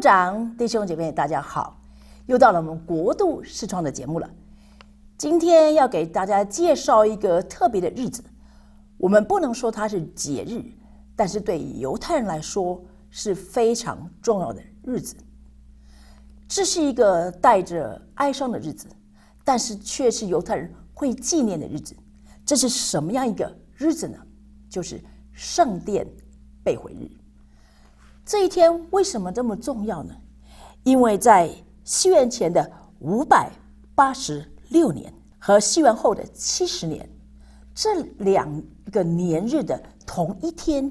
长、弟兄姐妹，大家好！又到了我们国度视创的节目了。今天要给大家介绍一个特别的日子，我们不能说它是节日，但是对犹太人来说是非常重要的日子。这是一个带着哀伤的日子，但是却是犹太人会纪念的日子。这是什么样一个日子呢？就是圣殿被毁日。这一天为什么这么重要呢？因为在西元前的五百八十六年和西元后的七十年，这两个年日的同一天，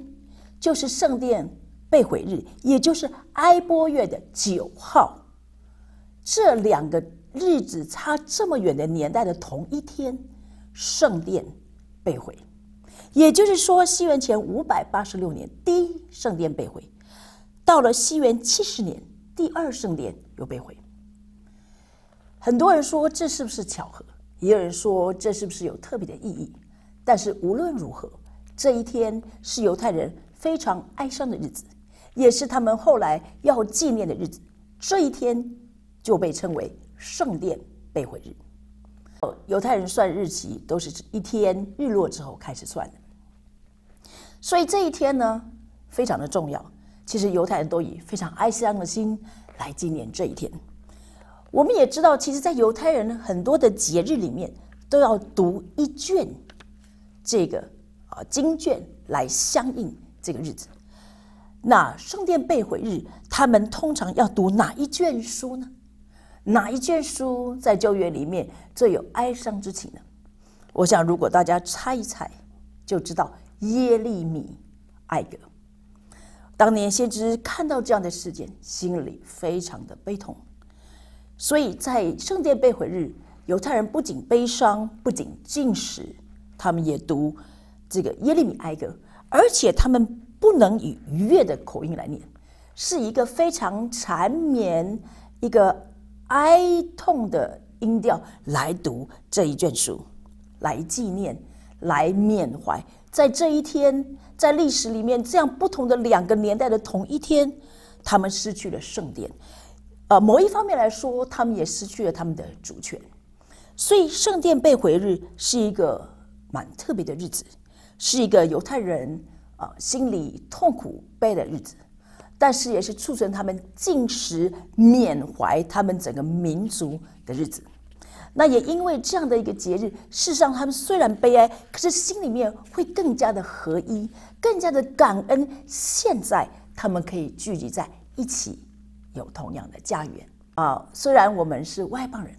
就是圣殿被毁日，也就是埃波月的九号。这两个日子差这么远的年代的同一天，圣殿被毁，也就是说，西元前五百八十六年第一圣殿被毁。到了西元七十年，第二圣殿又被毁。很多人说这是不是巧合？也有人说这是不是有特别的意义？但是无论如何，这一天是犹太人非常哀伤的日子，也是他们后来要纪念的日子。这一天就被称为圣殿被毁日。犹太人算日期都是一天日落之后开始算的，所以这一天呢非常的重要。其实犹太人都以非常哀伤的心来纪念这一天。我们也知道，其实，在犹太人很多的节日里面，都要读一卷这个啊经卷来相应这个日子。那圣殿被毁日，他们通常要读哪一卷书呢？哪一卷书在旧约里面最有哀伤之情呢？我想，如果大家猜一猜，就知道耶利米哀歌。当年先知看到这样的事件，心里非常的悲痛，所以在圣殿被毁日，犹太人不仅悲伤，不仅禁食，他们也读这个耶利米哀歌，而且他们不能以愉悦的口音来念，是一个非常缠绵、一个哀痛的音调来读这一卷书，来纪念，来缅怀，在这一天。在历史里面，这样不同的两个年代的同一天，他们失去了圣殿。呃，某一方面来说，他们也失去了他们的主权。所以，圣殿被毁日是一个蛮特别的日子，是一个犹太人啊心里痛苦悲的日子，但是也是促成他们进食缅怀他们整个民族的日子。那也因为这样的一个节日，事实上他们虽然悲哀，可是心里面会更加的合一，更加的感恩。现在他们可以聚集在一起，有同样的家园啊。虽然我们是外邦人，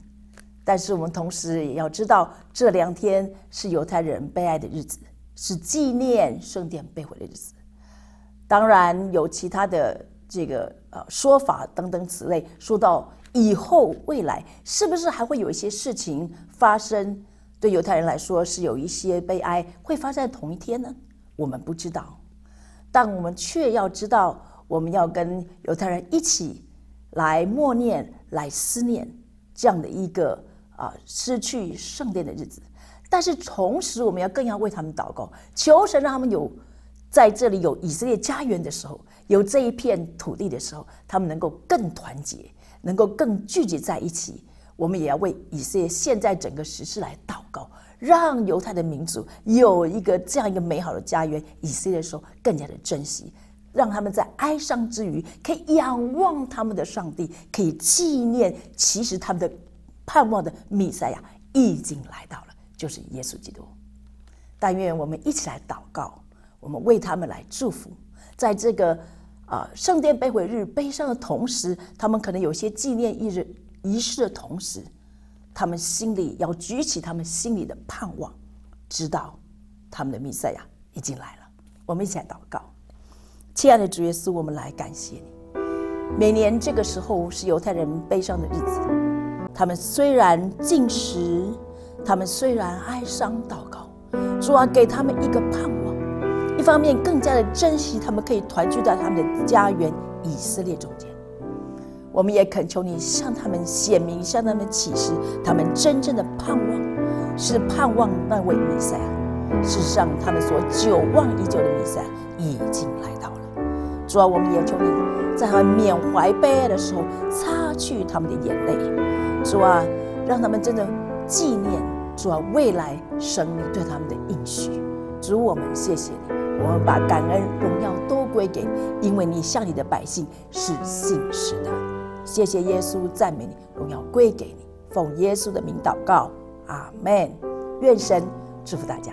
但是我们同时也要知道，这两天是犹太人悲哀的日子，是纪念圣殿被毁的日子。当然有其他的这个呃说法等等此类，说到。以后未来是不是还会有一些事情发生？对犹太人来说是有一些悲哀会发生在同一天呢？我们不知道，但我们却要知道，我们要跟犹太人一起来默念、来思念这样的一个啊失去圣殿的日子。但是同时，我们要更要为他们祷告，求神让他们有在这里有以色列家园的时候，有这一片土地的时候，他们能够更团结。能够更聚集在一起，我们也要为以色列现在整个时事来祷告，让犹太的民族有一个这样一个美好的家园。以色列的时候更加的珍惜，让他们在哀伤之余可以仰望他们的上帝，可以纪念，其实他们的盼望的弥赛亚已经来到了，就是耶稣基督。但愿我们一起来祷告，我们为他们来祝福，在这个。啊，圣殿被毁日悲伤的同时，他们可能有些纪念一日仪式的同时，他们心里要举起他们心里的盼望，知道他们的弥赛亚已经来了。我们一起来祷告，亲爱的主耶稣，我们来感谢你。每年这个时候是犹太人悲伤的日子，他们虽然进食，他们虽然哀伤祷告，主啊，给他们一个盼望。一方面更加的珍惜他们可以团聚在他们的家园以色列中间，我们也恳求你向他们显明，向他们启示，他们真正的盼望是盼望那位弥赛亚。事实上，他们所久望已久的弥赛亚已经来到了。主啊，我们也求你在他们缅怀悲哀的时候，擦去他们的眼泪。主啊，让他们真的纪念主啊未来生命对他们的应许。主，我们谢谢你，我们把感恩荣耀都归给你，因为你向你的百姓是信实的。谢谢耶稣，赞美你，荣耀归给你。奉耶稣的名祷告，阿门。愿神祝福大家。